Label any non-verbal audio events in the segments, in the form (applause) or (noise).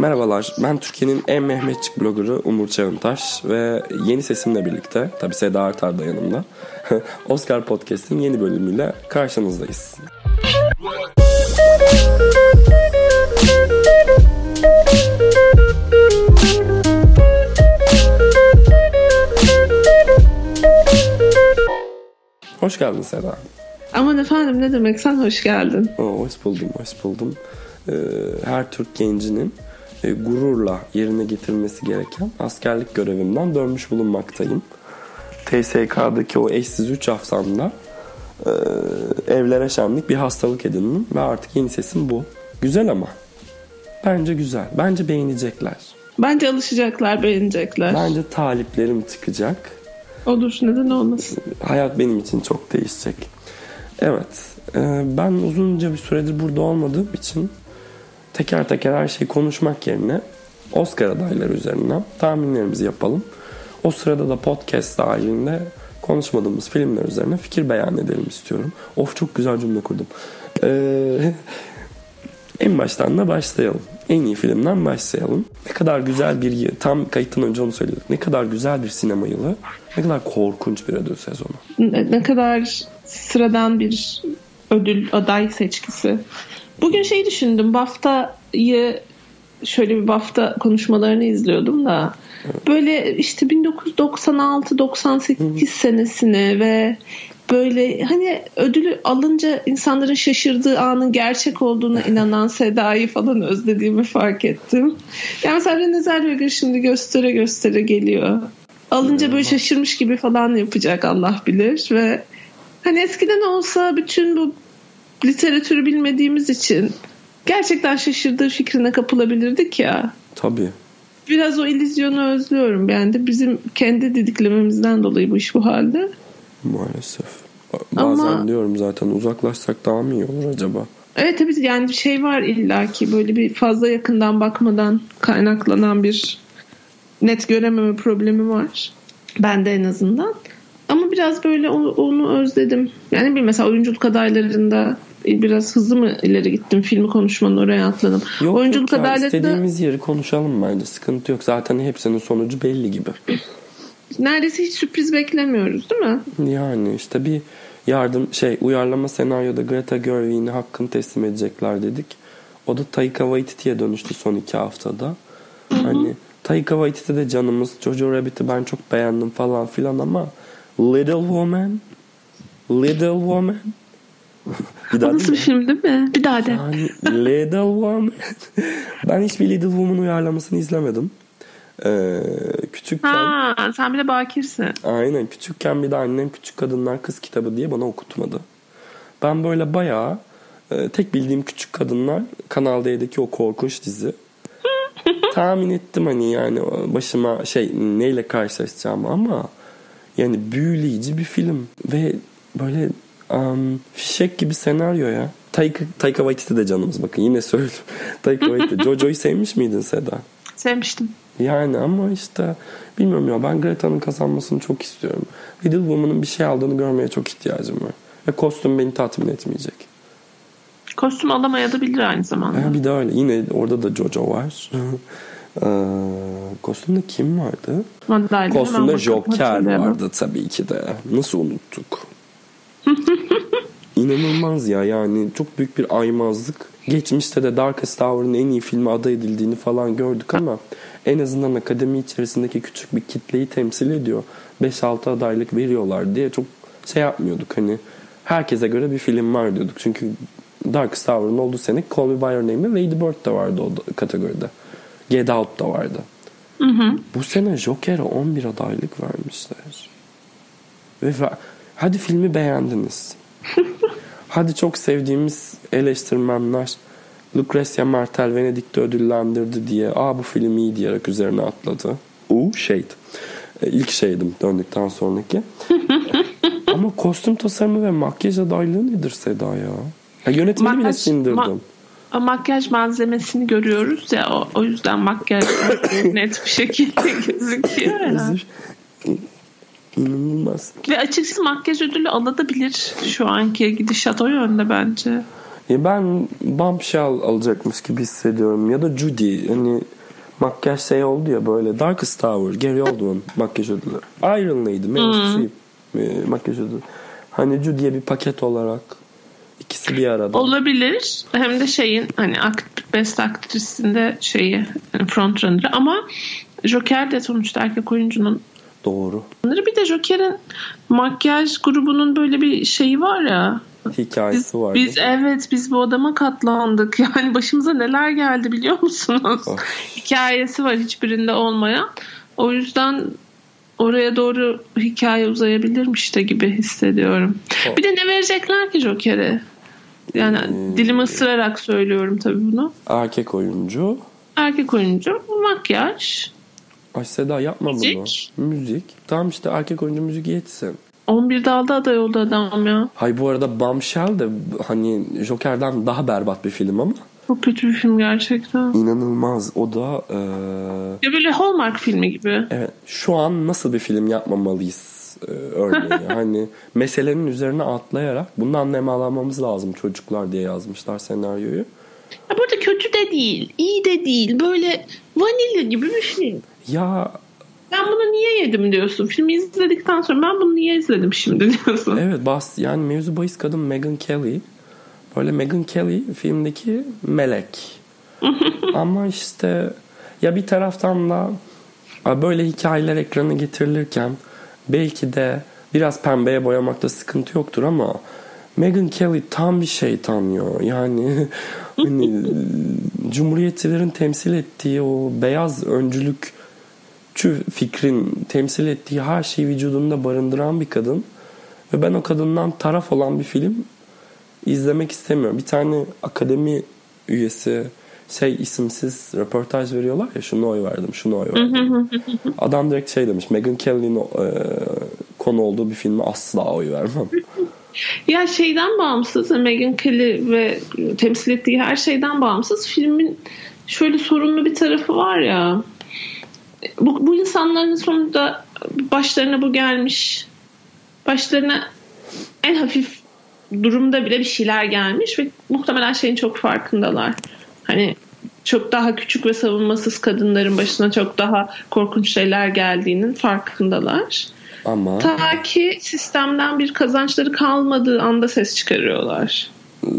Merhabalar, ben Türkiye'nin en Mehmetçik bloggerı Umur Çağıntaş ve yeni sesimle birlikte, tabi Seda Artar da yanımda, (laughs) Oscar Podcast'in yeni bölümüyle karşınızdayız. Hoş geldin Seda. Aman efendim ne demek sen hoş geldin. Oo, hoş buldum, hoş buldum. Ee, her Türk gencinin e, gururla yerine getirmesi gereken askerlik görevimden dönmüş bulunmaktayım. TSK'daki o eşsiz 3 haftamda e, evlere şenlik bir hastalık edindim ve artık yeni sesim bu. Güzel ama. Bence güzel. Bence beğenecekler. Bence alışacaklar, beğenecekler. Bence taliplerim çıkacak. Olur, neden olmasın? Hayat benim için çok değişecek. Evet, e, ben uzunca bir süredir burada olmadığım için teker teker her şeyi konuşmak yerine Oscar adayları üzerinden tahminlerimizi yapalım. O sırada da podcast dahilinde konuşmadığımız filmler üzerine fikir beyan edelim istiyorum. Of çok güzel cümle kurdum. Ee, (laughs) en baştan da başlayalım. En iyi filmden başlayalım. Ne kadar güzel bir. Tam kayıttan önce onu söyledik. Ne kadar güzel bir sinema yılı. Ne kadar korkunç bir ödül sezonu. Ne kadar sıradan bir ödül aday seçkisi. Bugün şey düşündüm. BAFTA'yı şöyle bir BAFTA konuşmalarını izliyordum da böyle işte 1996-98 senesini ve böyle hani ödülü alınca insanların şaşırdığı anın gerçek olduğuna (laughs) inanan Seda'yı falan özlediğimi fark ettim. Yani mesela Rene Zellweger şimdi göstere göstere geliyor. Alınca böyle şaşırmış gibi falan yapacak Allah bilir ve hani eskiden olsa bütün bu literatürü bilmediğimiz için gerçekten şaşırdığı fikrine kapılabilirdik ya. Tabii. Biraz o illüzyonu özlüyorum ben de bizim kendi didiklememizden dolayı bu iş bu halde. Maalesef. Bazen Ama- diyorum zaten uzaklaşsak daha mı iyi olur acaba? Evet tabii yani bir şey var illaki böyle bir fazla yakından bakmadan kaynaklanan bir net görememe problemi var. Bende en azından. Ama biraz böyle onu, onu özledim. Yani bir mesela oyunculuk adaylarında biraz hızlı mı ileri gittim filmi konuşmanın oraya atladım. Yok oyunculuk yok ya, adaylarında istediğimiz yeri konuşalım bence. Sıkıntı yok. Zaten hepsinin sonucu belli gibi. (clears throat) neredeyse hiç sürpriz beklemiyoruz değil mi? Yani işte bir yardım şey uyarlama senaryoda Greta Gerwig'in hakkını teslim edecekler dedik. O da Taika Waititi'ye dönüştü son iki haftada. Hani Taika Waititi de canımız. Jojo Rabbit'i ben çok beğendim falan filan ama Little Woman Little Woman bir daha O nasıl bir film değil mi? Bir daha de. Yani Little Woman. (laughs) ben hiçbir Little Woman uyarlamasını izlemedim. Ee, küçükken Ha, sen bir de bakirsin. aynen küçükken bir de annem Küçük Kadınlar Kız Kitabı diye bana okutmadı. Ben böyle bayağı e, tek bildiğim Küçük Kadınlar Kanal D'deki o korkunç dizi. (laughs) Tahmin ettim hani yani başıma şey neyle karşılaşacağımı ama yani büyüleyici bir film ve böyle um, fişek gibi senaryo ya. Taika, Taika Waititi de canımız bakın yine söyledim. (laughs) Taika Waititi. Jojo'yu sevmiş miydin Seda? Sevmiştim. Yani ama işte bilmiyorum ya ben Greta'nın kazanmasını çok istiyorum. Little Woman'ın bir şey aldığını görmeye çok ihtiyacım var. Ve kostüm beni tatmin etmeyecek. Kostüm alamayabilir aynı zamanda. Ha, bir de öyle yine orada da Jojo var. (laughs) Ee, kostümde kim vardı? Kostümde Joker vardı tabii ki de. Nasıl unuttuk? (laughs) İnanılmaz ya yani çok büyük bir aymazlık. Geçmişte de Darkest Tower'ın en iyi filmi aday edildiğini falan gördük ama en azından akademi içerisindeki küçük bir kitleyi temsil ediyor. 5-6 adaylık veriyorlar diye çok şey yapmıyorduk hani herkese göre bir film var diyorduk. Çünkü Darkest Tower'ın olduğu sene Call Me By Your Name ve Lady Bird de vardı o kategoride. Get Out da vardı. Bu sene Joker'e 11 adaylık vermişler. Ve hadi filmi beğendiniz. (laughs) hadi çok sevdiğimiz eleştirmenler Lucrecia Martel Venedik'te ödüllendirdi diye aa bu film iyi diyerek üzerine atladı. U Shade. E, İlk şeydim döndükten sonraki. (laughs) Ama kostüm tasarımı ve makyaj adaylığı nedir Seda ya? ya yönetmeni bile Makyaj- sindirdim. ma- O makyaj malzemesini görüyoruz ya o, o yüzden makyaj (laughs) net bir şekilde gözüküyor. İnanılmaz. Ve açıkçası makyaj ödülü alabilir şu anki gidişat o yönde bence. Ya ben Bombshell alacakmış gibi hissediyorum. Ya da Judy. Hani makyaj şey oldu ya böyle. Darkest Tower. Gary Oldman makyaj ödülü. Iron Lady. Meryl Streep e, makyaj ödülü. Hani Judy'ye bir paket olarak ikisi bir arada. Olabilir. Hem de şeyin hani akt, best aktrisinde şeyi yani frontrunner'ı ama Joker de sonuçta erkek oyuncunun Doğru. bir de Joker'in makyaj grubunun böyle bir şeyi var ya Hikayesi var. biz evet biz bu adama katlandık. (laughs) Yani başımıza neler geldi biliyor musunuz? Oh. Hikayesi var hiçbirinde olmayan. O yüzden oraya doğru hikaye uzayabilirmiş de gibi hissediyorum. Oh. Bir de ne verecekler ki Joker'e? Yani Hmm. dilimi ısırarak söylüyorum tabii bunu. Erkek oyuncu. Erkek oyuncu, makyaj. Ay Seda yapma Müzik. bunu. Müzik. Tamam işte erkek oyuncu müzik yetsin. 11 dalda aday oldu adam ya. Hay bu arada Bombshell de hani Joker'dan daha berbat bir film ama Çok kötü bir film gerçekten. inanılmaz. O da eee, Ya böyle Hallmark filmi gibi. evet şu an nasıl bir film yapmamalıyız eee, örneği. (laughs) hani meselenin üzerine atlayarak bundan nemalanmamız lazım çocuklar diye yazmışlar senaryoyu. Ya burada kötü de değil, iyi de değil. Böyle vanilya gibi bir film. Ya Ben bunu niye yedim diyorsun. Filmi izledikten sonra ben bunu niye izledim şimdi diyorsun. evet bas yani mevzu bahis kadın Megan Kelly. Böyle Megan Kelly filmdeki melek. (laughs) Ama işte ya bir taraftan da böyle hikayeler ekrana getirilirken belki de biraz pembeye boyamakta sıkıntı yoktur ama Megan Kelly tam bir şeytan ya. Yani (laughs) hani cumhuriyetçilerin temsil ettiği o beyaz öncülükçü fikrin temsil ettiği her şeyi vücudunda barındıran bir kadın ve ben o kadından taraf olan bir film izlemek istemiyorum. Bir tane akademi üyesi şey isimsiz röportaj veriyorlar ya şunu oy verdim şunu oy verdim. Adam direkt şey demiş Megan Kelly'nin e, konu olduğu bir filme asla oy vermem. (laughs) Ya şeyden bağımsız Megan Kelly ve temsil ettiği her şeyden bağımsız filmin şöyle sorunlu bir tarafı var ya. Bu, bu insanların sonunda başlarına bu gelmiş. Başlarına en hafif durumda bile bir şeyler gelmiş ve muhtemelen şeyin çok farkındalar. Hani çok daha küçük ve savunmasız kadınların başına çok daha korkunç şeyler geldiğinin farkındalar. Ama Ta ki sistemden bir kazançları kalmadığı anda ses çıkarıyorlar. (laughs)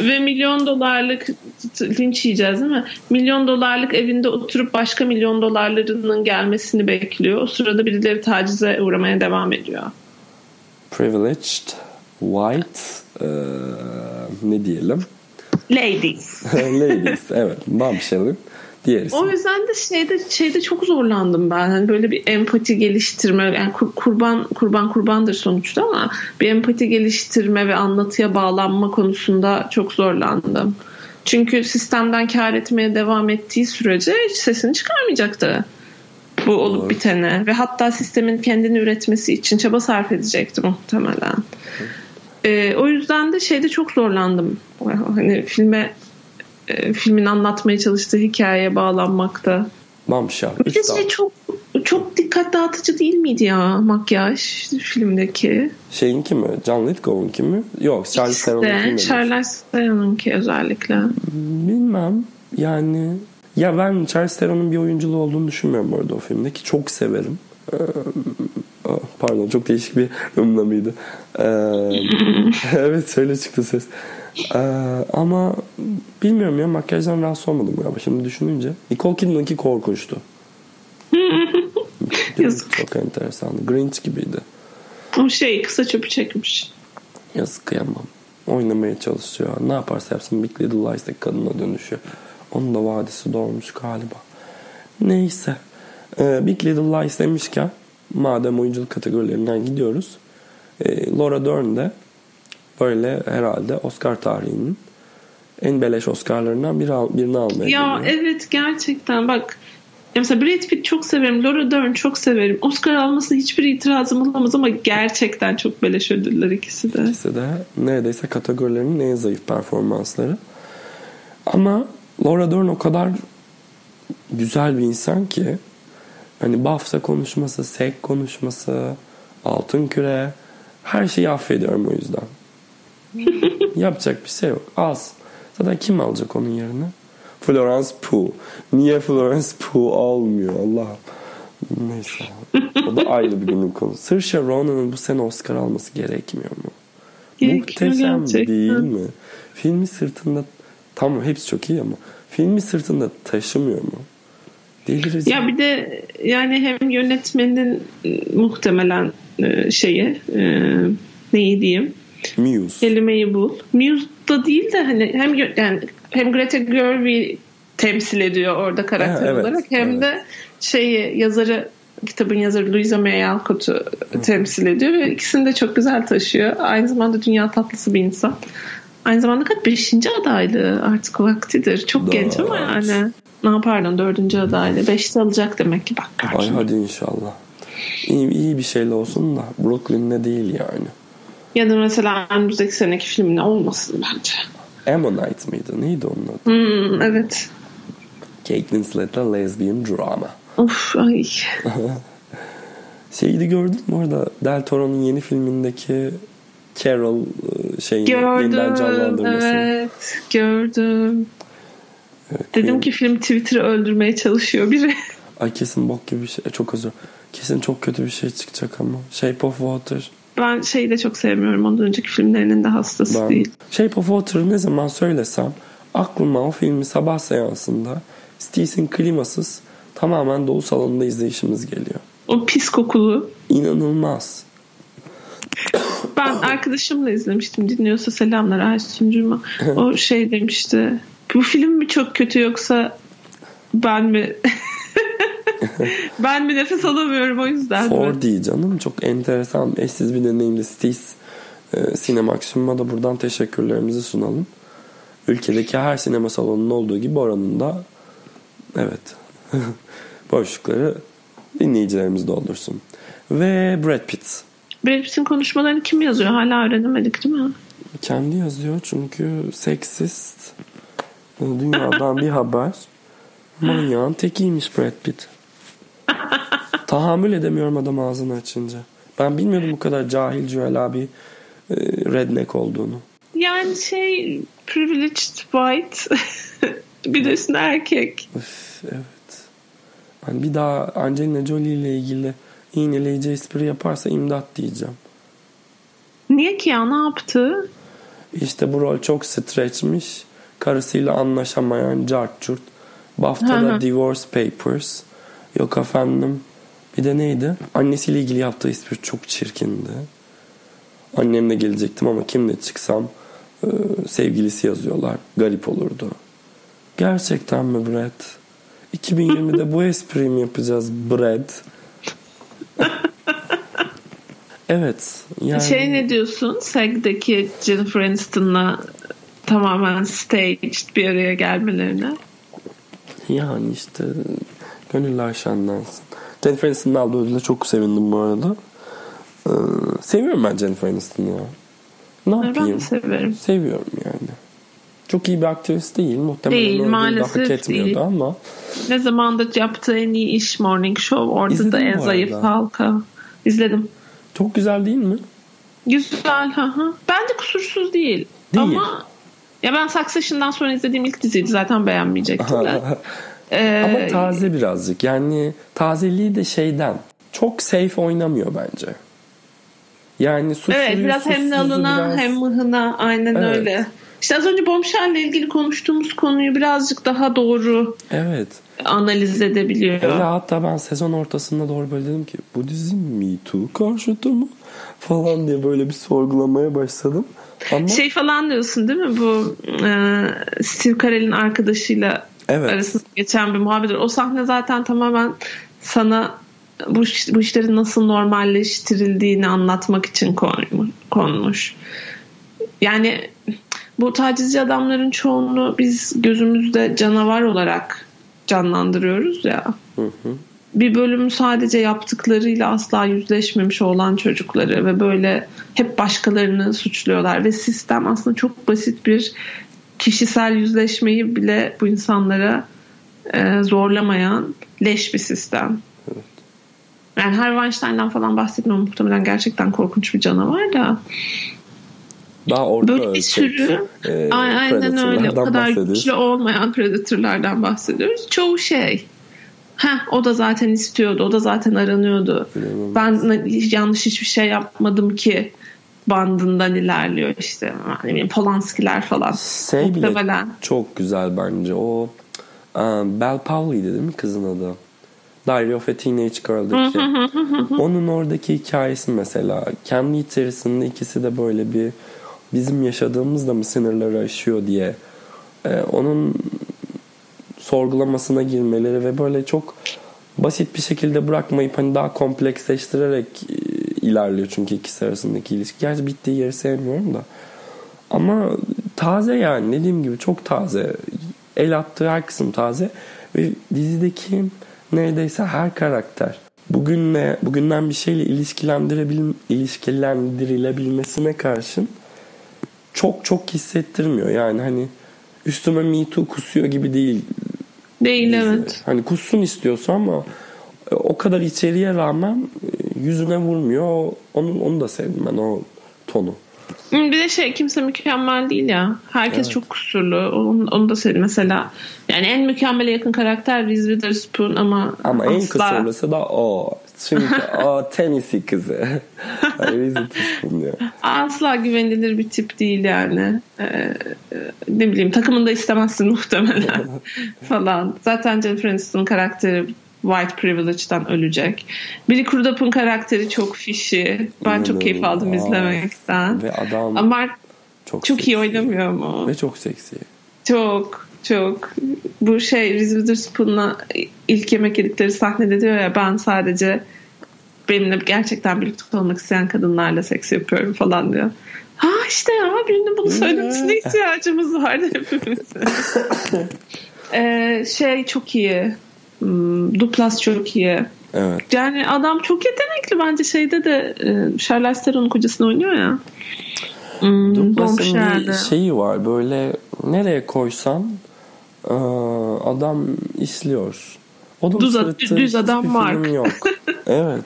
Ve milyon dolarlık linç yiyeceğiz değil mi? Milyon dolarlık evinde oturup başka milyon dolarlarının gelmesini bekliyor. O sırada birileri tacize uğramaya devam ediyor. privileged, white e, ne diyelim? Ladies. (laughs) Ladies evet bombshell'in diğer ismi. O yüzden de şeyde şeyde çok zorlandım ben. Hani böyle bir empati geliştirme yani kur- kurban kurban kurbandır sonuçta ama bir empati geliştirme ve anlatıya bağlanma konusunda çok zorlandım. Çünkü sistemden kar etmeye devam ettiği sürece hiç sesini çıkarmayacaktı. Bu olup Doğru. bitene ve hatta sistemin kendini üretmesi için çaba sarf edecekti muhtemelen. Ee, o yüzden de şeyde çok zorlandım. Hani filme e, filmin anlatmaya çalıştığı hikayeye bağlanmakta. Bombshell. Bir de şey çok çok dikkat dağıtıcı değil miydi ya makyaj filmdeki? Şeyinki mi? John Lithgow'unki mi? Yok Charles Theron'unki mi? Charles Theron'unki özellikle. Bilmem. Yani ya ben Charles Theron'un bir oyunculuğu olduğunu düşünmüyorum bu arada o filmdeki. Çok severim. Pardon çok değişik bir ımlamaydı. Ee, (laughs) evet öyle çıktı ses. Ee, ama bilmiyorum ya makyajdan rahatsız olmadım galiba şimdi düşününce. Nicole Kidman'ınki korkunçtu. (laughs) Yazık. Çok enteresandı. Grinch gibiydi. O şey kısa çöpü çekmiş. Yazık kıyamam. Oynamaya çalışıyor. Ne yaparsa yapsın Big Little Lies'teki kadına dönüşüyor. Onun da vadisi dolmuş galiba. Neyse. Ee, Big Little Lies demişken madem oyunculuk kategorilerinden gidiyoruz. E, Laura Dern de böyle herhalde Oscar tarihinin en beleş Oscar'larından biri birini almaya Ya geliyor. evet gerçekten bak ya mesela Brad Pitt çok severim. Laura Dern çok severim. Oscar almasına hiçbir itirazım olamaz ama gerçekten çok beleş ödüller ikisi de. İkisi de neredeyse kategorilerinin en zayıf performansları. Ama Laura Dern o kadar güzel bir insan ki hani BAFTA konuşması, SEK konuşması, Altın Küre her şeyi affediyorum o yüzden. (laughs) Yapacak bir şey yok. Az. Zaten kim alacak onun yerine? Florence Pugh. Niye Florence Pugh olmuyor Allah'ım. Neyse. O da ayrı bir günün konusu. Saoirse Ronan'ın bu sene Oscar alması gerekmiyor mu? Gerekiyor Muhteşem gerçekten. değil mi? Filmi sırtında tamam hepsi çok iyi ama filmi sırtında taşımıyor mu? Delirici. Ya bir de yani hem yönetmenin e, muhtemelen e, şeyi e, neyi diyeyim Muse. kelimeyi bul. Muse'da değil de hani hem yani hem Greta Gerwig temsil ediyor orada karakter Ha, evet, olarak hem evet. de şeyi yazarı kitabın yazarı Louisa May Alcott'u temsil ediyor ve ikisini de çok güzel taşıyor. Aynı zamanda dünya tatlısı bir insan. Aynı zamanda kaç? Beşinci adaylı artık vaktidir. Çok Dört. genç ama yani. Ne pardon dördüncü adaylı. Beşte alacak demek ki bak. Ay karşına. hadi inşallah. İyi, iyi bir şeyle olsun da Brooklyn'de değil yani. Ya da mesela önümüzdeki seneki film ne olmasın bence. Ammonite mıydı? Neydi onun adı? Hmm, evet. Kate Winslet'la lesbian drama. Of ay. (laughs) Şeyi de gördün mü orada Del Toro'nun yeni filmindeki Carol e, şeyini yeniden Gördüm. canlandırmasını. Evet. Gördüm. Dedim ki film Twitter'ı öldürmeye çalışıyor biri. (laughs) Ay kesin bok gibi bir şey. Çok özür. Kesin çok kötü bir şey çıkacak ama. Shape of Water. Ben şeyi de çok sevmiyorum. Ondan önceki filmlerinin de hastası Ben değil. Shape of Water'ı ne zaman söylesem aklıma o filmi sabah seansında Stephen klimasız tamamen dolu salonda izleyişimiz geliyor. O pis kokulu. İnanılmaz. Ben arkadaşımla izlemiştim. Dinliyorsa selamlar Aysun'cuma. (laughs) O şey demişti. Bu film mi çok kötü yoksa ben mi (laughs) ben mi nefes alamıyorum o yüzden mi? 4D canım çok enteresan eşsiz bir deneyimdi. Stis e, Sinemaximum'a da buradan teşekkürlerimizi sunalım. Ülkedeki her sinema salonunun olduğu gibi oranın da evet (laughs) boşlukları dinleyicilerimiz doldursun. Ve Brad Pitt. Brad Pitt'in konuşmalarını kim yazıyor? Hala öğrenemedik değil mi? Kendi yazıyor çünkü seksist dünyadan bir haber. Manyağın tekiymiş Brad Pitt. Tahammül edemiyorum adam ağzını açınca. Ben bilmiyordum bu kadar cahil cüela bir e, redneck olduğunu. Yani şey privileged white (laughs) bir de üstüne erkek. Üf, evet. Ben bir daha Angelina Jolie ile ilgili iğneleyici espri yaparsa imdat diyeceğim. Niye ki ya ne yaptı? İşte bu rol çok stretchmiş. Karısıyla anlaşamayan cart curt. BAFTA'da. Divorce Papers. Yok efendim. Bir de neydi? Annesiyle ilgili yaptığı espri çok çirkindi. Annemle gelecektim ama kimle çıksam e, sevgilisi yazıyorlar. Garip olurdu. Gerçekten mi Brad? 2020'de bu espriyi mi yapacağız Brad? (laughs) evet. Yani... Şey ne diyorsun? SAG'deki Jennifer Aniston'la tamamen staged bir araya gelmelerine. Yani işte gönüller şenlensin. Jennifer Aniston'un aldığı ödüle çok sevindim bu arada. Ee, seviyorum ben Jennifer Aniston'u ya. Ne Ben yapayım? de severim. Seviyorum yani. Çok iyi bir aktris değil. Muhtemelen Değil, maalesef hak etmiyordu değil. ama Ne zamandır yaptığı en iyi iş Morning Show. Orada İzledin da en zayıf halka. İzledim. çok güzel değil mi? Güzel. Hı hı. Bence kusursuz değil. Değil. Ama ya ben Succession'dan sonra izlediğim ilk diziydi. Zaten beğenmeyecektim de. Ee, ama taze birazcık. Yani tazeliği de şeyden. Çok safe oynamıyor bence. Yani suçluyu Evet biraz hem nalına biraz- hem mıhına aynen Evet. öyle. İşte az önce Bombshell'le ilgili konuştuğumuz konuyu birazcık daha doğru Evet. analiz edebiliyor. Öyle hatta ben sezon ortasında doğru böyle dedim ki bu dizi Me Too karşıtı mı? Falan diye böyle bir sorgulamaya başladım. Ama Şey falan diyorsun değil mi bu e, Steve Carell'in arkadaşıyla Evet. arasında geçen bir muhabbet. O sahne zaten tamamen sana bu, bu işlerin nasıl normalleştirildiğini anlatmak için konmu- konmuş. Yani bu tacizci adamların çoğunu biz gözümüzde canavar olarak canlandırıyoruz ya. Hı hı. Bir bölüm sadece yaptıklarıyla asla yüzleşmemiş olan çocukları ve böyle hep başkalarını suçluyorlar ve sistem aslında çok basit bir kişisel yüzleşmeyi bile bu insanlara e, zorlamayan leş bir sistem. Yani Harvey Weinstein'dan falan bahsetmiyorum muhtemelen gerçekten korkunç bir canavar da Daha orta Böyle bir ölçek, sürü e, Ay- aynen öyle. O kadar güçlü olmayan predatörlerden bahsediyoruz. Çoğu şey. Heh, o da zaten istiyordu. O da zaten aranıyordu. Ben yanlış hiçbir şey yapmadım ki bandından ilerliyor işte. Ne bileyim Polanskiler falan. Şey bile Muhtemelen. çok güzel bence. O e, Belle Powley'di değil mi kızın adı? Diary of a Teenage Girl'daki. Onun oradaki hikayesi mesela. Kendi içerisinde ikisi de böyle bir bizim yaşadığımızda mı sınırları aşıyor diye e, onun sorgulamasına girmeleri ve böyle çok basit bir şekilde bırakmayıp hani daha kompleksleştirerek e, ilerliyor çünkü ikisi arasındaki ilişki. Gerçi bittiği yeri sevmiyorum da. Ama taze yani dediğim gibi çok taze. El attığı her kısım taze ve dizideki neredeyse her karakter bugünle bugünden bir şeyle ilişkilendirebil ilişkilendirilebilmesine karşın çok çok hissettirmiyor. Yani hani üstüme Me Too kusuyor gibi değil Değil evet. Hani kussun istiyorsa ama e, o kadar içeriye rağmen e, yüzüne vurmuyor. Onu, onu da sevdim ben o tonu. Bir de şey kimse mükemmel değil ya. Herkes çok kusurlu. Onu, onu da sevdim mesela. Yani en mükemmele yakın karakter Reese Witherspoon ama, Ama en asla- kusurlusu da o. Çünkü o Tennessee kızı. (laughs) Witherspoon diyor. asla güvenilir bir tip değil yani. Ee, ne bileyim takımında istemezsin muhtemelen (laughs) falan. Zaten Jennifer Aniston karakteri white privilege'dan ölecek. Billy Crudup'un karakteri çok fişi. Ben çok keyif aldım İnanılmaz. izlemekten. Ve adam Ama çok, çok iyi oynamıyor mu? Ve çok seksi. Çok çok. Bu şey Reese Witherspoon'la ilk yemek yedikleri sahnede diyor ya ben sadece benimle gerçekten birlikte olmak isteyen kadınlarla seks yapıyorum falan diyor. Ha işte ya birinin bunu söylemesine ihtiyacımız vardı hepimizin. (laughs) Ee, şey çok iyi. Hmm, Duplas çok iyi. Evet. Yani adam çok yetenekli bence şeyde de e, Charlize Theron'un kocasını oynuyor ya. Hmm, Bombshell'de. bir şeyi var. Böyle nereye koysan e, adam işliyor. O da Düz- sırıttığı düz adam Mark. yok. (laughs) evet.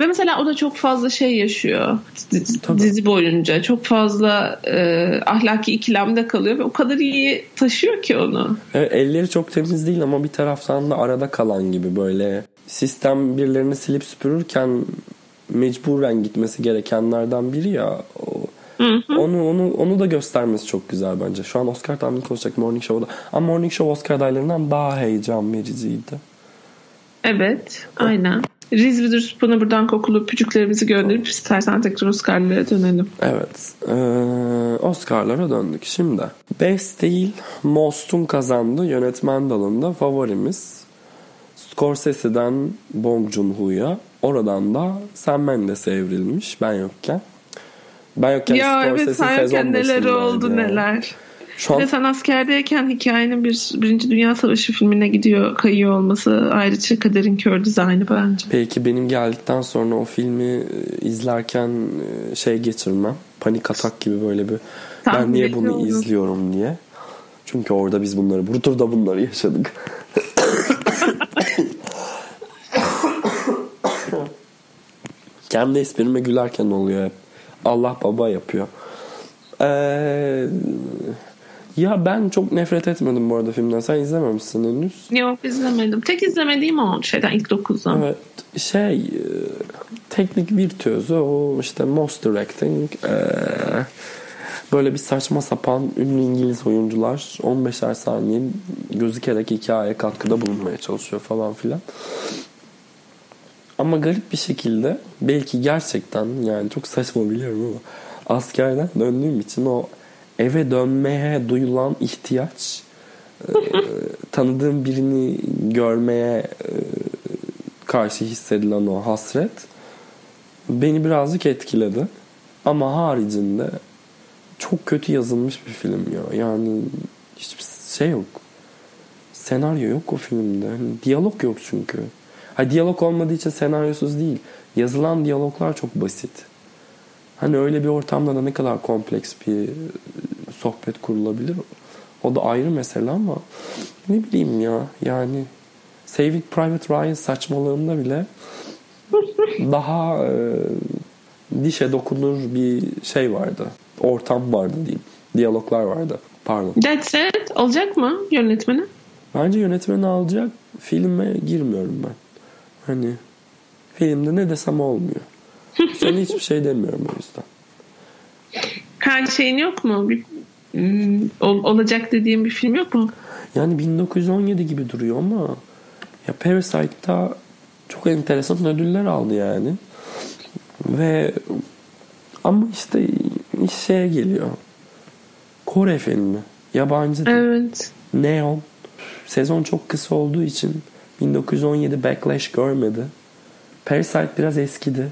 Ve mesela o da çok fazla şey yaşıyor dizi, Tabii. dizi boyunca. Çok fazla e, ahlaki ikilemde kalıyor ve o kadar iyi taşıyor ki onu. Evet, elleri çok temiz değil ama bir taraftan da arada kalan gibi böyle sistem birilerini silip süpürürken mecburen gitmesi gerekenlerden biri ya. Onu onu onu da göstermesi çok güzel bence. Şu an Oscar tahmini konuşacak Morning Show'da. Ama Morning Show Oscar adaylarından daha heyecan vericiydi. Evet, aynen. Reese Witherspoon'a buradan kokulu öpücüklerimizi gönderip istersen tekrar Oscar'lara dönelim. Evet. Ee, Oscar'lara döndük. Şimdi Best değil Most'un kazandı yönetmen dalında favorimiz. Scorsese'den Bong Joon-ho'ya oradan da Sam Mendes'e evrilmiş ben yokken. Ben yokken ya evet Scorsese sen sezon neler oldu ya. neler. Şu an Ve sen askerdeyken hikayenin bir Birinci Dünya Savaşı filmine gidiyor, kayıyor olması ayrıca kaderin kör dizaynı bence. Belki benim geldikten sonra o filmi e, izlerken e, şey geçirmem. Panik atak gibi böyle bir ben Tahmin niye bunu ediyorum. izliyorum diye. Çünkü orada biz bunları bu turda bunları yaşadık. (laughs) Kendi esprime gülerken oluyor hep. Allah baba yapıyor. Ee, ya ben çok nefret etmedim bu arada filmden. Sen izlememişsin henüz. Yok izlemedim. Tek izlemediğim o şeyden ilk dokuzdan. Evet şey e, teknik virtüözü o işte most directing e, böyle bir saçma sapan ünlü İngiliz oyuncular 15'er saniye gözükerek hikayeye katkıda bulunmaya çalışıyor falan filan. Ama garip bir şekilde belki gerçekten yani çok saçma biliyorum ama askerden döndüğüm için o eve dönmeye duyulan ihtiyaç e, (laughs) tanıdığım birini görmeye e, karşı hissedilen o hasret beni birazcık etkiledi. Ama haricinde çok kötü yazılmış bir film ya. Yani hiçbir şey yok. Senaryo yok o filmde. Hani diyalog yok çünkü. Ha diyalog olmadığı için senaryosuz değil. Yazılan diyaloglar çok basit. Hani öyle bir ortamda da ne kadar kompleks bir e, sohbet kurulabilir. O da ayrı mesele ama ne bileyim ya yani Saving Private Ryan saçmalığında bile daha e, dişe dokunur bir şey vardı. ortam vardı diyeyim. Diyaloglar vardı. Pardon. That's it. Olacak mı yönetmeni? Bence yönetmeni alacak. Filme girmiyorum ben. Hani filmde ne desem olmuyor. (laughs) Sen hiçbir şey demiyorum o yüzden. Her şeyin yok mu? Bir, hmm, ol- olacak dediğim bir film yok mu? Yani 1917 gibi duruyor ama ya Parasite'da çok enteresan ödüller aldı yani. Ve ama işte iş şeye geliyor. Kore filmi. Yabancı değil. Evet. Neon. Sezon çok kısa olduğu için 1917 backlash görmedi. Parasite biraz eskidi.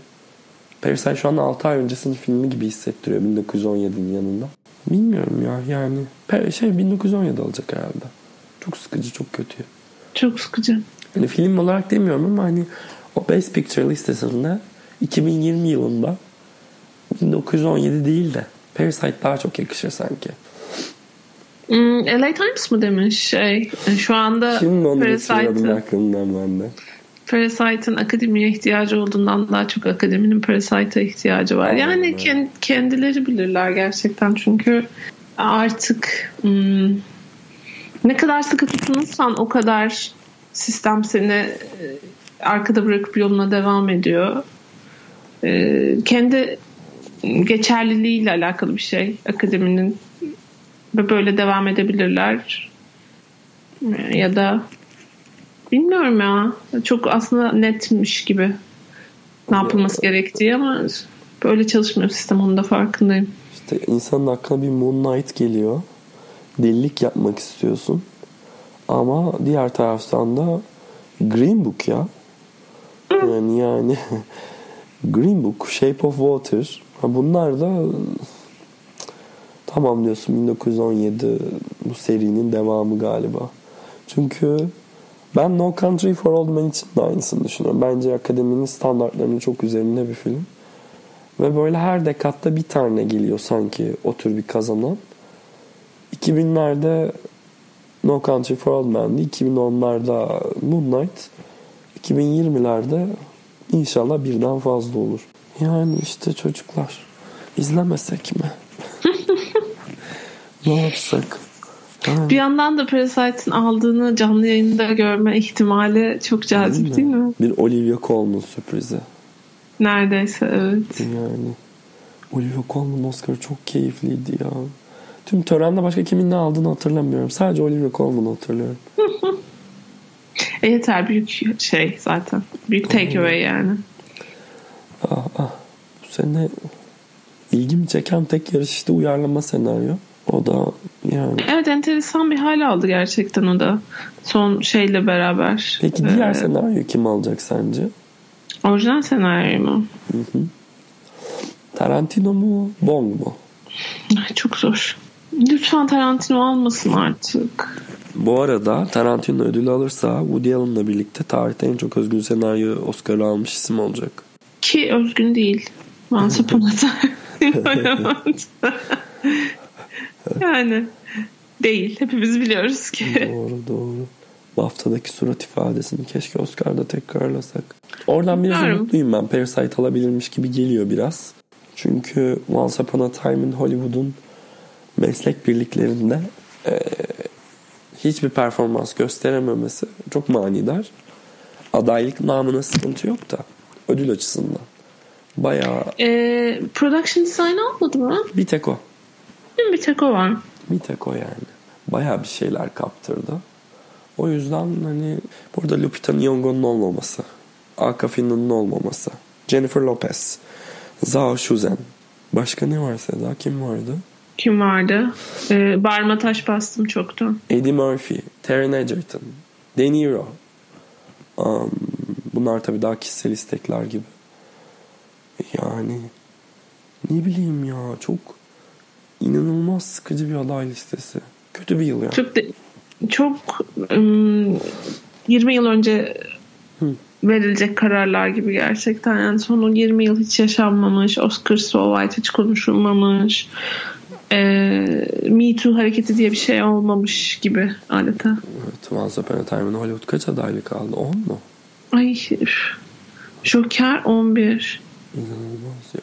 Parasite şu an 6 ay öncesinin filmi gibi hissettiriyor 1917'nin yanında. Bilmiyorum ya yani şey 1917 olacak herhalde. Çok sıkıcı çok kötü. Çok sıkıcı. Hani film olarak demiyorum ama hani o Best Picture listesinde 2020 yılında 1917 değil de Parasite daha çok yakışır sanki. Hmm, LA Times mı demiş şey şu anda Şimdi onu Parasite'ın aklımdan ben de. Parasite'ın akademiye ihtiyacı olduğundan daha çok akademinin Parasite'a ihtiyacı var. Aynen yani kend- kendileri bilirler gerçekten çünkü artık hmm, ne kadar sıkı tutunursan o kadar sistem seni e, arkada bırakıp yoluna devam ediyor. E, kendi geçerliliğiyle alakalı bir şey akademinin ve böyle devam edebilirler ya da bilmiyorum ya çok aslında netmiş gibi ne yapılması gerektiği ama böyle çalışmıyor sistem onun da farkındayım. İşte insanın aklına bir Moonlight geliyor. Delilik yapmak istiyorsun. Ama diğer taraftan da Green Book ya. Yani yani (laughs) Green Book, Shape of Water. Ha bunlar da tamam diyorsun 1917 bu serinin devamı galiba. Çünkü ben No Country for Old Men için de aynısını düşünüyorum. Bence akademinin standartlarının çok üzerinde bir film. Ve böyle her dekatta bir tane geliyor sanki o tür bir kazanan. 2000'lerde No Country for Old Men'di. 2010'larda Moonlight. 2020'lerde inşallah birden fazla olur. Yani işte çocuklar izlemesek mi? (laughs) ne yapsak? Ha, Bir yandan da Parasite'ın aldığını canlı yayında görme ihtimali çok cazip değil mi? Bir Olivia Colman sürprizi. Neredeyse evet. Yani Olivia Colman Oscar çok keyifliydi ya. Tüm törende başka kimin ne aldığını hatırlamıyorum. Sadece Olivia Colman'ı hatırlıyorum. (laughs) E yeter büyük şey zaten. Büyük takeaway yani. Ah, ah. Bu sene ilgimi çeken tek yarış işte uyarlama senaryo. O da yani. Evet enteresan bir hal aldı gerçekten o da. Son şeyle beraber. Peki Ee, diğer senaryo kim alacak sence? Orijinal senaryo mu? Tarantino mu? Bong mu? Çok zor. Lütfen Tarantino almasın artık. Bu arada Tarantino ödülü alırsa Woody Allen'la birlikte tarihte en çok özgün senaryo Oscar'ı almış isim olacak. Ki özgün değil. Once Upon a Time. (laughs) yani değil. Hepimiz biliyoruz ki. Doğru doğru. BAFTA'daki surat ifadesini keşke Oscar'da tekrarlasak. Oradan biraz Bilmiyorum. umutluyum ben. Parasite alabilirmiş gibi geliyor biraz. Çünkü Once Upon a Time in Hollywood'un meslek birliklerinde eee, hiçbir performans gösterememesi çok manidar. Adaylık namına sıkıntı yok da ödül açısından. Bayağı Ee, production design almadı mı? bir tek o. Değil mi? Bir tek o var. Bir tek o yani. Bayağı bir şeyler kaptırdı. O yüzden hani burada Lupita Nyong'o'nun olmaması, Akafina'nın olmaması, Jennifer Lopez, Zhao Shuzhen. Başka ne var Seda? Kim vardı? Kim vardı? Ee, bağırma taş bastım çoktan. Eddie Murphy, Taron Egerton, De Niro. Um, bunlar tabii daha kişisel istekler gibi. Yani ne bileyim ya çok inanılmaz sıkıcı bir aday listesi. Kötü bir yıl ya. Çok de- çok ım, 20 yıl önce verilecek kararlar gibi gerçekten. Yani son o 20 yıl hiç yaşanmamış. Oscar So White hiç konuşulmamış. Ee, Me Too hareketi diye bir şey olmamış gibi adeta. Evet, Once Upon a Time in Hollywood kaç adaylık aldı? 10 mu? Ay. Joker 11. İnanılmaz ya.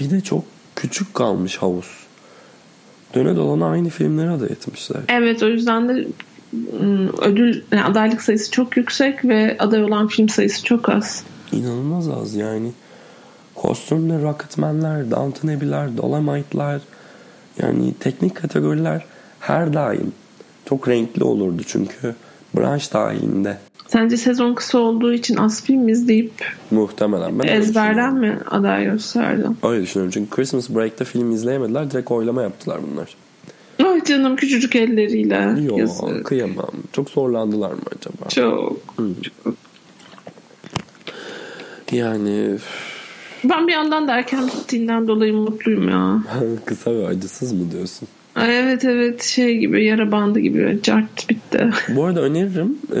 Bir de çok küçük kalmış havuz. Döne dolana aynı filmleri aday etmişler. Evet o yüzden de ım, ödül yani adaylık sayısı çok yüksek ve aday olan film sayısı çok az. İnanılmaz az yani. Kostümler, Rocketman'ler, Downton Abbey'ler, Dolomite'lar yani teknik kategoriler her daim çok renkli olurdu çünkü branş dahilinde Sence sezon kısa olduğu için az film izleyip muhtemelen. Ben ezberden mi aday gösterdi? Öyle düşünüyorum çünkü Christmas Break'te film izleyemediler direkt oylama yaptılar bunlar. Ay canım küçücük elleriyle. Yok Yazık. kıyamam. Çok zorlandılar mı acaba? Çok. Yani Ben bir yandan da erken bittiğinden dolayı mutluyum ya. kısa ve acısız mı diyorsun? Evet evet şey gibi yara bandı gibi cart bitti. Bu arada öneririm e,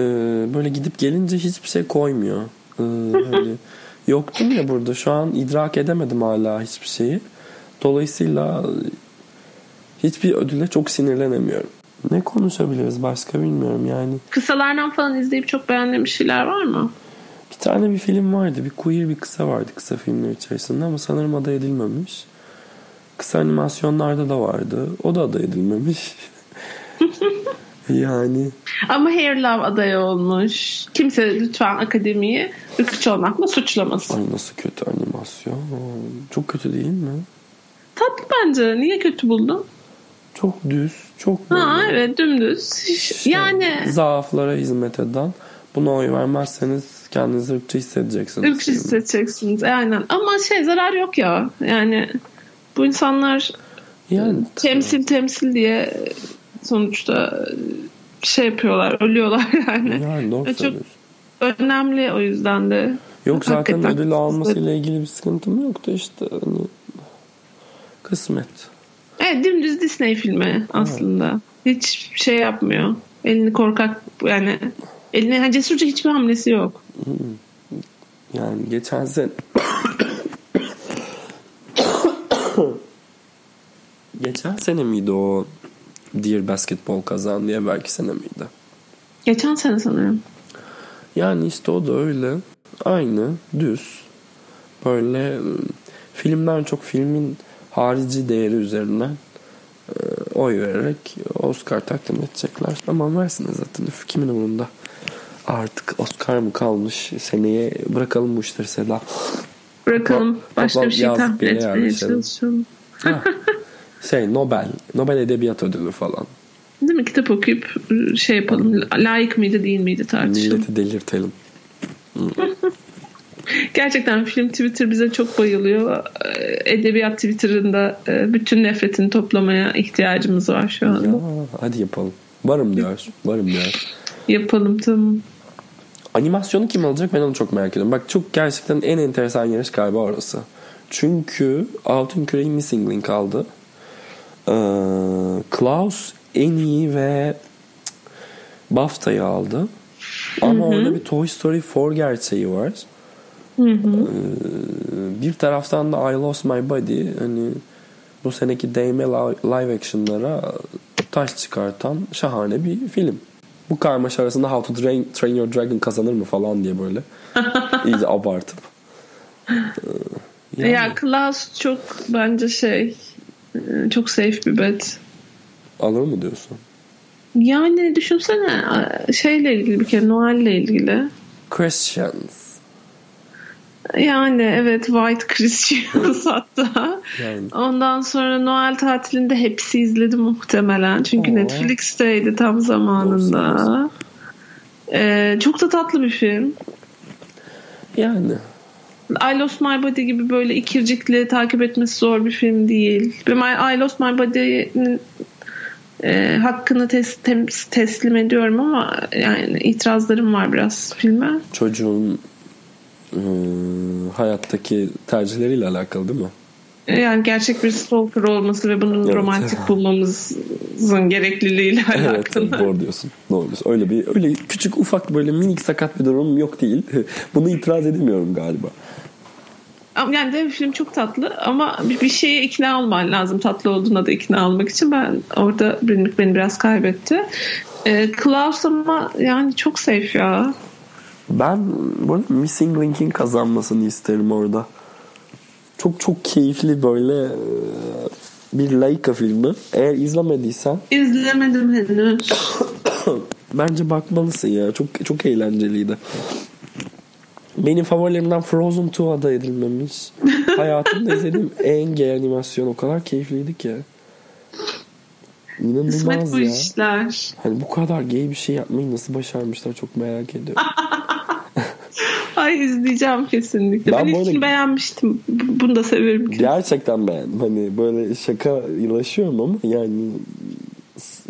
böyle gidip gelince hiçbir şey koymuyor. E, hani (laughs) yoktum ya burada şu an idrak edemedim hala hiçbir şeyi. Dolayısıyla hiçbir ödüle çok sinirlenemiyorum. Ne konuşabiliriz başka bilmiyorum yani. Kısalardan falan izleyip çok beğendiğim bir şeyler var mı? Bir tane bir film vardı. Bir queer bir kısa vardı kısa filmler içerisinde ama sanırım aday edilmemiş. Kısa animasyonlarda da vardı. O da aday edilmemiş. (laughs) yani Ama Hair Love adayı olmuş. Kimse lütfen akademiyi ırkçı olmakla suçlamasın. ay nasıl kötü animasyon. Çok kötü değil mi? Tatlı bence. Niye kötü buldun? Çok düz, çok Ha böyle evet dümdüz. işte yani zaaflara hizmet eden. Buna oy vermezseniz kendinizi ırkçı hissedeceksiniz. ırkçı hissedeceksiniz. Aynen. Ama şey zarar yok ya. Yani bu insanlar Yani temsil temsil diye sonuçta şey yapıyorlar. Ölüyorlar (laughs) yani. yani doğru Çok- söylüyorsun. Önemli o yüzden de. Yok zaten Hakikaten. ödül almasıyla ilgili bir sıkıntım yoktu işte. Hani kısmet. Evet dümdüz Disney filmi aslında. Hiç şey yapmıyor. Elini korkak yani eline yani cesurca hiçbir hamlesi yok. Yani geçen sene (coughs) Geçen sene miydi o Dear Basketball kazandı diye belki sene miydi? Geçen sene sanırım. Yani işte o da öyle. Aynı, düz. Böyle e, filmden çok filmin harici değeri üzerinden e, oy vererek Oscar takdim edecekler. Tamam versinler zaten. Üf, kimin umurunda? Artık Oscar mı kalmış? Seneye bırakalım bu işleri Seda. Bırakalım. Başka toplam bir şey tahmin etmeye çalışalım. (laughs) Şey Nobel. Nobel Edebiyat Ödülü falan. Değil mi? Kitap okuyup şey yapalım. Layık mıydı değil miydi tartışalım. Milleti delirtelim. (laughs) Gerçekten film Twitter bize çok bayılıyor. Ee, Edebiyat Twitter'ında e, bütün nefretini toplamaya ihtiyacımız var şu anda. Ya, hadi yapalım. Varım diyor. Varım diyor. Yapalım tamam. Animasyonu kim alacak ben onu çok merak ediyorum. Bak çok gerçekten en enteresan yarış galiba orası. Çünkü Altın Küre'yi Missing Link aldı. Ee, Klaus en iyi ve BAFTA'yı aldı. Ama orada bir Toy Story 4 gerçeği var. Ee, bir taraftan da I Lost My Body hani bu seneki değme li- live action'lara taş çıkartan şahane bir film. Bu karmaşa arasında How to Train, Train Your Dragon kazanır mı falan diye böyle (laughs) iyice abartıp. Ee, yani Ya Klaus çok bence şey çok safe bir bet. alır mı diyorsun? Yani düşünsene şeyle ilgili bir kere Noel'le ilgili. Christians. Yani evet White Christmas hatta. Yani Ondan sonra Noel tatilinde hepsi izledim muhtemelen. Çünkü Oo. Netflix'teydi tam zamanında. Ee, çok da tatlı bir film. yani I Lost My Body gibi böyle ikircikli takip etmesi zor bir film değil. I Lost My Body'nin e, hakkını tes- tem- teslim ediyorum ama yani itirazlarım var biraz filme. çocuğun e, hayattaki tercihleriyle alakalı değil mi? Yani gerçek bir stalker olması ve bunun Evet. romantik bulmamızın gerekliliğiyle Evet alakalı. doğru diyorsun. Doğru diyorsun. Öyle bir öyle küçük ufak böyle minik sakat bir durum yok değil. (laughs) Bunu itiraz edemiyorum galiba. Yani de film çok tatlı ama bir, şeye ikna olman lazım. Tatlı olduğuna da ikna olmak için ben orada beni, beni biraz kaybetti. Ee, Klaus ama yani çok safe ya. Ben bu Missing Link'in kazanmasını isterim orada. Çok çok keyifli böyle e, bir Laika filmi. Eğer izlemediysen İzlemedim henüz. (coughs) bence bakmalısın ya. Çok çok eğlenceliydi. Benim favorilerimden Frozen 2 aday edilmemiş. (laughs) Hayatımda izlediğim en gay animasyon o kadar keyifliydi ki. Kısmet İnanılmaz bu ya. işler. Hani bu kadar gay bir şey yapmayı nasıl başarmışlar çok merak ediyorum. (laughs) Ay izleyeceğim kesinlikle. Ben Ben, ilkini beğenmiştim. Bunu da severim ki. Gerçekten beğendim. Hani böyle şaka yaşıyorum ama yani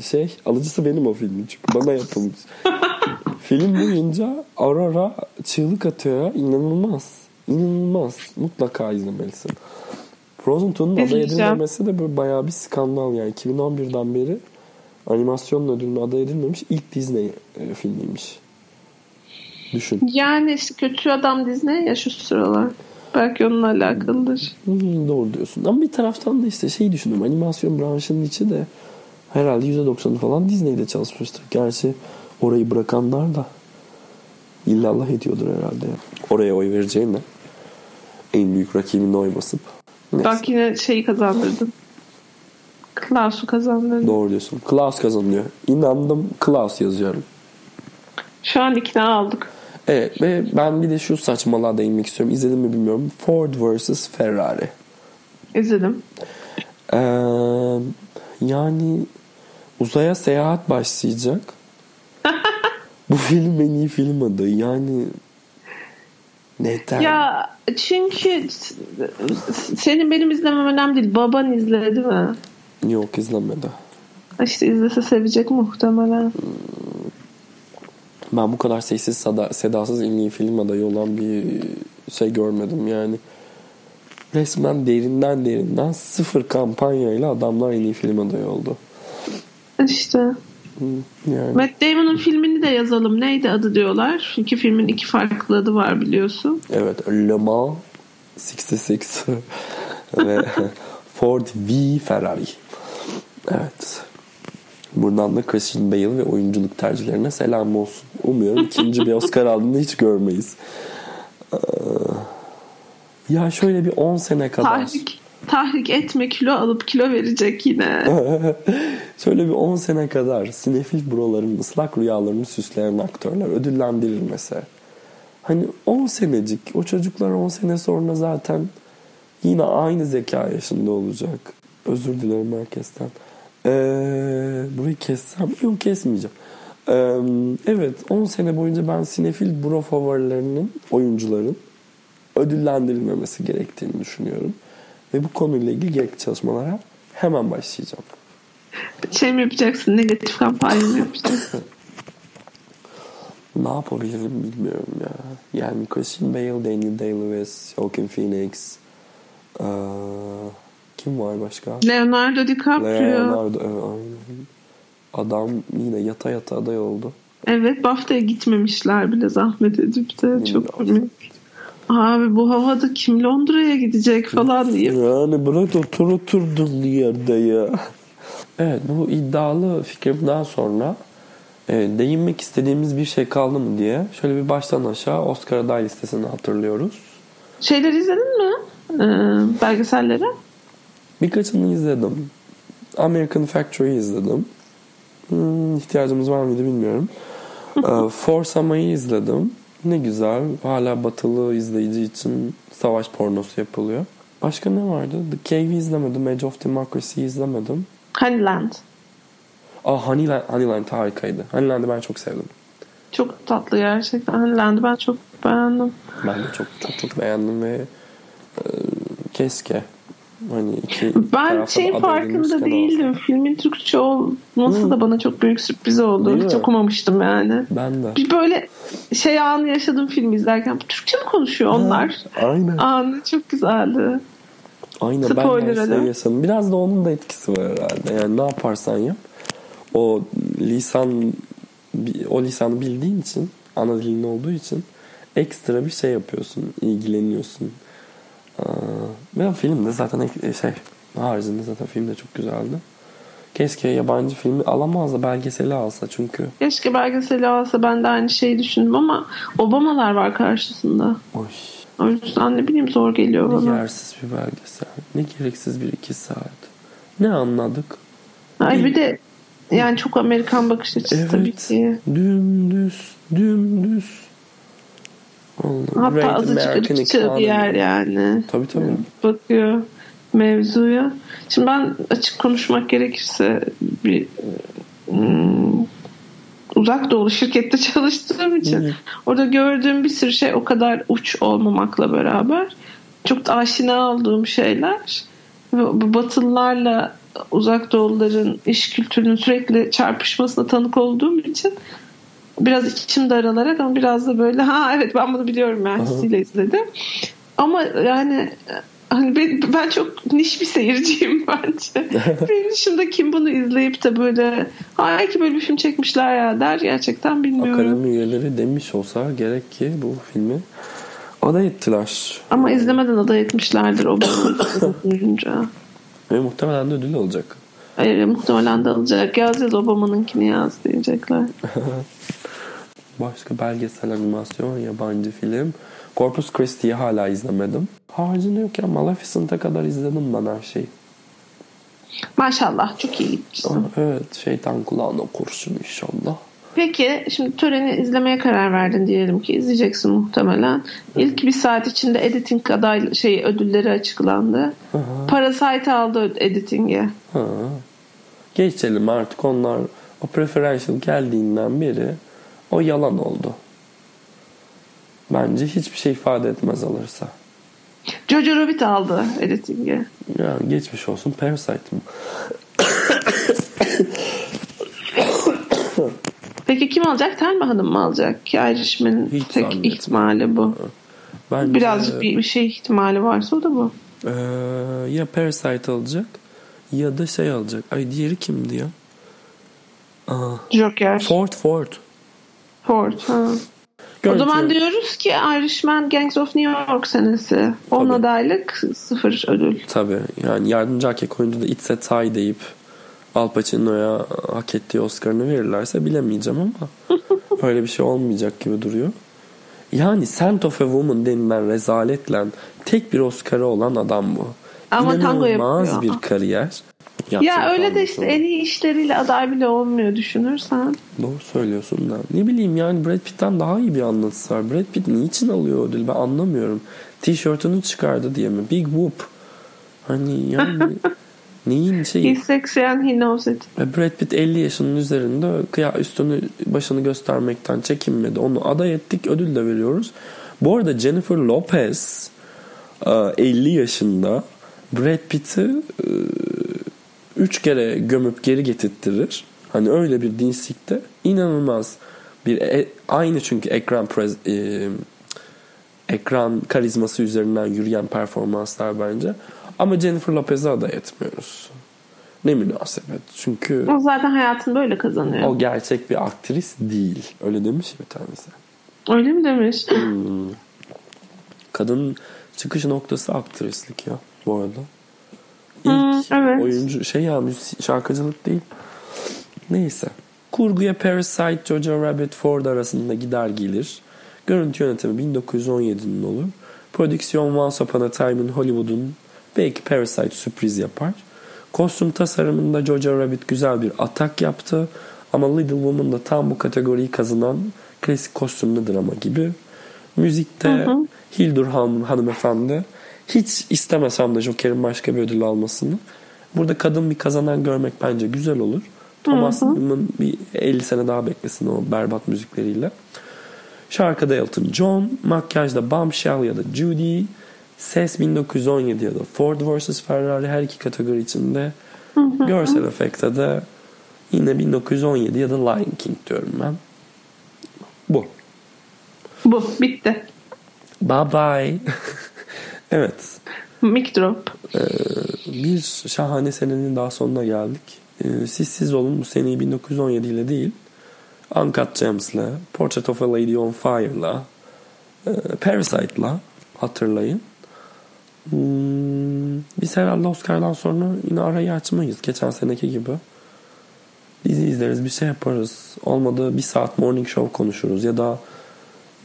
şey alıcısı benim o filmin çünkü bana yapılmış. (laughs) Film boyunca Aurora çığlık atıyor. İnanılmaz. İnanılmaz. Mutlaka izlemelisin. Frozen 2'nun aday edilmemesi de böyle bayağı bir skandal yani. 2011'den beri animasyon ödülüne aday edilmemiş ilk Disney e, filmiymiş. Düşün. Yani işte kötü adam Disney ya şu sıralar. Belki onunla alakalıdır. Hmm, doğru diyorsun. Ama bir taraftan da işte şey düşündüm. Animasyon branşının içi de herhalde %90'ı falan Disney'de çalışmıştır. Gerçi orayı bırakanlar da illallah ediyordur herhalde. Oraya oy vereceğine en büyük rakibine oy basıp. Neyse. Bak yine şeyi kazandırdın. Klaus'u kazandırdın. Doğru diyorsun. Klaus kazanıyor. İnandım Klaus yazıyorum. Şu an ikna aldık. Evet ve ben bir de şu saçmalığa değinmek istiyorum. İzledim mi bilmiyorum. Ford vs. Ferrari. İzledim. Ee, yani uzaya seyahat başlayacak. (laughs) Bu film en iyi film adı. Yani neden? Ya çünkü senin benim izlemem önemli değil. Baban izledi mi? Yok izlemedi. İşte izlese sevecek muhtemelen. Ben bu kadar sessiz sada, sedasız en iyi film adayı olan bir şey görmedim yani. Resmen derinden derinden sıfır kampanyayla adamlar en iyi film adayı oldu. İşte. Yani. Matt Damon'ın filmini de yazalım. Neydi adı diyorlar. İki filmin iki farklı adı var biliyorsun. Evet Le Mans 66 (laughs) ve (laughs) Ford V Ferrari. Evet. Buradan da Christian Bale ve oyunculuk tercihlerine selam olsun. Umuyorum ikinci bir Oscar aldığında hiç görmeyiz. Ee, Ya şöyle bir 10 sene kadar. Tahrik, tahrik etme kilo alıp kilo verecek yine. (laughs) Şöyle bir 10 sene kadar sinefil broların ıslak rüyalarını süsleyen aktörler ödüllendirilmese. Hani 10 senecik o çocuklar 10 sene sonra zaten yine aynı zeka yaşında olacak. Özür dilerim herkesten. Ee, burayı kessem yok kesmeyeceğim. Ee, evet 10 sene boyunca ben sinefil bro favorilerinin oyuncuların ödüllendirilmemesi gerektiğini düşünüyorum. Ve bu konuyla ilgili gerekli çalışmalara hemen başlayacağım. Şey mi yapacaksın? Negatif kampanya mı yapacaksın? (laughs) (laughs) Ne yapabilirim bilmiyorum ya. Yani Christian Bale, Daniel Day-Lewis, Joaquin Phoenix. Ee, kim var başka? Leonardo DiCaprio. Leonardo. evet, aynen. Adam yine yata yata aday oldu. Evet BAFTA'ya gitmemişler bile zahmet edip de. Hmm, Çok komik. Abi bu havada kim Londra'ya gidecek falan diye. Yani bırak otur oturdun yerde ya. Evet bu iddialı fikrimden sonra e, değinmek istediğimiz bir şey kaldı mı diye şöyle bir baştan aşağı Oscar aday listesini hatırlıyoruz. Şeyleri izledin mi? Ee, belgeselleri. Birkaçını izledim. American Factory izledim. Hmm, ihtiyacımız var mıydı bilmiyorum. ee, (laughs) Forsama'yı izledim. Ne güzel. Hala batılı izleyici için savaş pornosu yapılıyor. Başka ne vardı? The Cave'i izlemedim. Edge of Democracy'yi izlemedim. Honeyland. Aa Honeyland, Honeyland harikaydı. Honeyland'ı ben çok sevdim. Çok tatlı gerçekten. Honeyland'ı ben çok beğendim. Ben de çok çok çok beğendim ve e, keşke hani iki Ben edilmişken farkında değildim. olsa. Filmin Türkçe olması da bana çok büyük sürpriz oldu. Değil Hiç mi? okumamıştım yani. Ben de. Bir böyle şey anı yaşadım filmi izlerken. Türkçe mi konuşuyor onlar? Aynen. Anı çok güzeldi. Aynen Spoiler ben de yaşadım. Biraz da onun da etkisi var herhalde. Yani ne yaparsan yap. O lisan o lisanı bildiğin için ana dilin olduğu için ekstra bir şey yapıyorsun. ilgileniyorsun. Aa, Ve film de zaten ek- şey haricinde zaten film de çok güzeldi. Keşke yabancı filmi alamaz da belgeseli alsa çünkü. Keşke belgeseli alsa ben de aynı şeyi düşündüm ama Obamalar var karşısında. Oy. O yüzden ne bileyim zor geliyor Ne bana. yersiz bir belgesel. Ne gereksiz bir iki saat. Ne anladık? Ay bir de yani çok Amerikan bakış açısı tabii Evet. ki. Dümdüz. Dümdüz. Hatta Great azıcık ırkçı bir yer yani. Tabii tabii. Bakıyor mevzuya. Şimdi ben açık konuşmak gerekirse bir hmm, uzak doğulu şirkette (laughs) çalıştığım için orada gördüğüm bir sürü şey o kadar uç olmamakla beraber çok da aşina olduğum şeyler ve bu Batılılarla uzak doğulların iş kültürünün sürekli çarpışmasına tanık olduğum için biraz içim daralarak ama biraz da böyle ha evet ben bunu biliyorum yani hissiyle izledim. Ama yani hani ben, ben çok niş bir seyirciyim (laughs) bence. (laughs) Benim dışında kim bunu izleyip de böyle ha ki böyle bir film çekmişler ya der gerçekten bilmiyorum. Akademi üyeleri demiş olsa gerek ki bu filmi aday ettiler. Ama izlemeden aday etmişlerdir o duyunca. Ve muhtemelen de ödül alacak. Hayır muhtemelen de alacak. Yaz yaz Obama'nınkini yaz diyecekler. (laughs) Başka belgesel animasyon, yabancı film. Corpus Christi'yi hala izlemedim. Haricinde yok ya Maleficent'a kadar izledim ben her şeyi. Maşallah çok iyi gitmişsin. Evet şeytan kulağına kurşun inşallah. Peki şimdi töreni izlemeye karar verdin diyelim ki izleyeceksin muhtemelen. İlk bir saat içinde editing aday şey ödülleri açıklandı. Aha. Parasite aldı editing'e. Ha. Geçelim artık onlar o preferential geldiğinden beri o yalan oldu. Bence hiçbir şey ifade etmez alırsa. Jojo Rabbit aldı editing'e. Yani geçmiş olsun Parasite mı? (coughs) Peki kim alacak? Telma Hanım mı alacak? Ki Irishman'ın Hiç tek ihtimali bu. Bence, Birazcık bir, bir şey ihtimali varsa o da bu. Ee, ya Parasite alacak ya da şey alacak. Ay diğeri kimdi ya? Aa, Joker. Ford Ford. Ford. Ha. O Görüntü- zaman diyoruz ki Irishman Gangs of New York senesi. 10 Tabii. adaylık sıfır ödül. Tabii yani yardımcı erkek oyuncu da It's a Tie deyip Al Pacino'ya hak ettiği Oscar'ını verirlerse bilemeyeceğim ama (laughs) öyle bir şey olmayacak gibi duruyor. Yani Scent of a Woman denilen rezaletle tek bir Oscar'ı olan adam bu. Ama tango İnanılmaz yapıyor. bir kariyer. Ya Yapsın öyle de tango işte en iyi işleriyle aday bile olmuyor düşünürsen. Doğru söylüyorsun da. Ne bileyim yani Brad Pitt'ten daha iyi bir anlatısı var. Brad Pitt niçin alıyor ödül ben anlamıyorum. Tişörtünü çıkardı diye mi? Big whoop. Hani yani (laughs) neyin şeyi? He's sexy and he knows it. Brad Pitt 50 yaşının üzerinde kıya üstünü başını göstermekten çekinmedi. Onu aday ettik ödül de veriyoruz. Bu arada Jennifer Lopez e, 50 yaşında Brad Pitt'i 3 kere gömüp geri getirttirir. Hani öyle bir dinslikte inanılmaz bir e- aynı çünkü ekran prez, e, ekran karizması üzerinden yürüyen performanslar bence. Ama Jennifer Lopez'e aday etmiyoruz. Ne münasebet. Çünkü O zaten hayatını böyle kazanıyor. o gerçek bir aktris değil. Öyle demiş bir tanesi. Öyle mi demiş? Hmm. Kadının çıkış noktası aktrislik ya bu arada. İlk Hmm, evet. oyuncu şey ya şarkıcılık değil. Neyse. Kurguya Parasite, Jojo Rabbit, Ford arasında gider gelir. Görüntü yönetimi 1917'nin olur. Prodüksiyon Once Upon a Time in Hollywood'un belki Parasite sürpriz yapar. Kostüm tasarımında Jojo Rabbit güzel bir atak yaptı. Ama Little Woman da tam bu kategoriyi kazanan klasik kostümlü drama gibi. Müzikte Hildur Han, hanımefendi hiç istemesem de Joker'in başka bir ödül almasını. Burada kadın bir kazanan görmek bence güzel olur. Thomas Newman bir 50 sene daha beklesin o berbat müzikleriyle. Şarkıda Elton John, makyajda Bombshell ya da Judy, ses 1917 ya da Ford vs. Ferrari her iki kategori içinde. Görsel efekte de yine 1917 ya da Lion King diyorum ben. Bu. Bu bitti. Bye bye. (laughs) evet. Mic drop. Bir şahane senenin daha sonuna geldik. Ee, siz siz olun bu seneyi 1917 ile değil. Uncut Gems'le, Portrait of a Lady on Fire'la, e, Parasite'la hatırlayın. Hmm, biz herhalde Oscar'dan sonra yine arayı açmayız. Geçen seneki gibi. Dizi izleriz, bir şey yaparız. Olmadı bir saat morning show konuşuruz ya da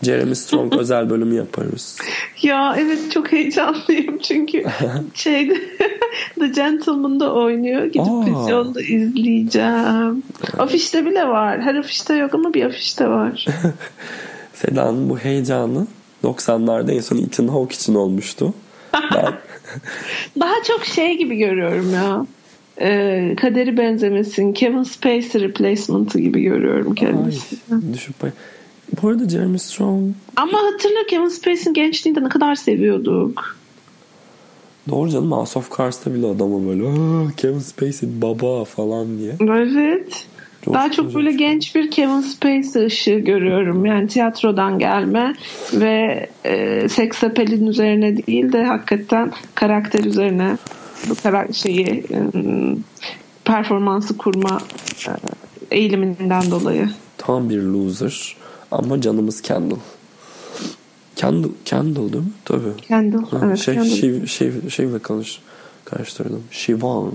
Jeremy Strong (laughs) özel bölümü yaparız. Ya evet çok heyecanlıyım çünkü (laughs) şeyde (laughs) The Gentleman'da oynuyor. Gidip Aa. vizyonda izleyeceğim. Afişte bile var. Her afişte yok ama bir afişte var. Seda'nın bu heyecanı 90'larda en son Ethan Hawke için olmuştu. Ben (laughs) Daha çok şey gibi görüyorum ya. Ee, kaderi benzemesin. Kevin Spacey replacement'ı gibi görüyorum ay, kendisini. düşüp bay- Bu arada Jeremy Strong Ama hatırla Kevin Spacey'nin gençliğinde ne kadar seviyorduk. doğru canım House of Cards'ta bile adamı böyle "Aa, Kevin Spacey baba falan diye. Evet. Çok Daha çok böyle genç bir Kevin Spacey ışığı görüyorum. Yani tiyatrodan gelme ve e, seks apelin üzerine değil de hakikaten karakter üzerine bu karakter şeyi e, performansı kurma e, eğiliminden dolayı. Tam bir loser ama canımız Kendall. Kendall, Kendall değil mi? Tabii. Kendall. Ha, evet, şey, Kendall. şey, şey, şeyle konuş, karıştırdım. Siobhan.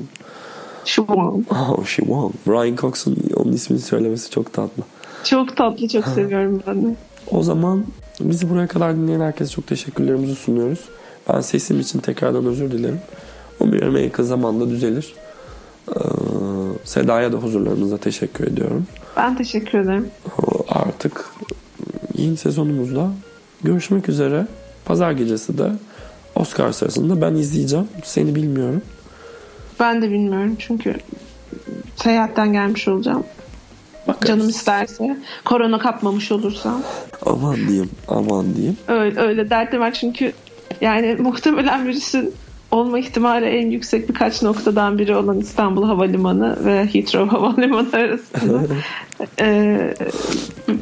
Şu an. Oh, Siobhan. Brian Cox'un onun ismini söylemesi çok tatlı. Çok tatlı, çok seviyorum ben de. O zaman bizi buraya kadar dinleyen herkese çok teşekkürlerimizi sunuyoruz. Ben sesim için tekrardan özür dilerim. Umarım en yakın zamanda düzelir. Ee, Seda'ya da huzurlarınıza teşekkür ediyorum. Ben teşekkür ederim. Artık yeni sezonumuzda görüşmek üzere. Pazar gecesi de Oscar sırasında ben izleyeceğim. Seni bilmiyorum. Ben de bilmiyorum çünkü seyahatten gelmiş olacağım. Bakarız. Canım isterse. Korona kapmamış olursam. Aman diyeyim, aman diyeyim. Öyle, öyle dertli var çünkü yani muhtemelen virüsün olma ihtimali en yüksek birkaç noktadan biri olan İstanbul Havalimanı ve Heathrow (laughs) Havalimanı arasında (laughs) e,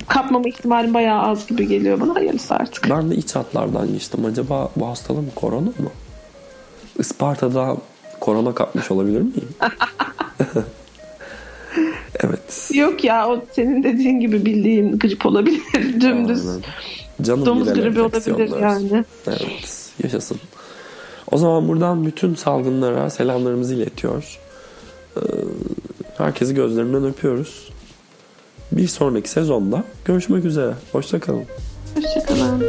kapmama ihtimalim bayağı az gibi geliyor bana. Hayırlısı artık. Ben de iç hatlardan geçtim. Acaba bu hastalığım korona mı? Isparta'da korona kapmış olabilir miyim? (laughs) evet. Yok ya o senin dediğin gibi bildiğin grip olabilir. (laughs) Dümdüz. Canım Domuz gribi olabilir yani. Evet. Yaşasın. O zaman buradan bütün salgınlara selamlarımızı iletiyor. Ee, herkesi gözlerinden öpüyoruz. Bir sonraki sezonda görüşmek üzere. Hoşçakalın. Hoşçakalın.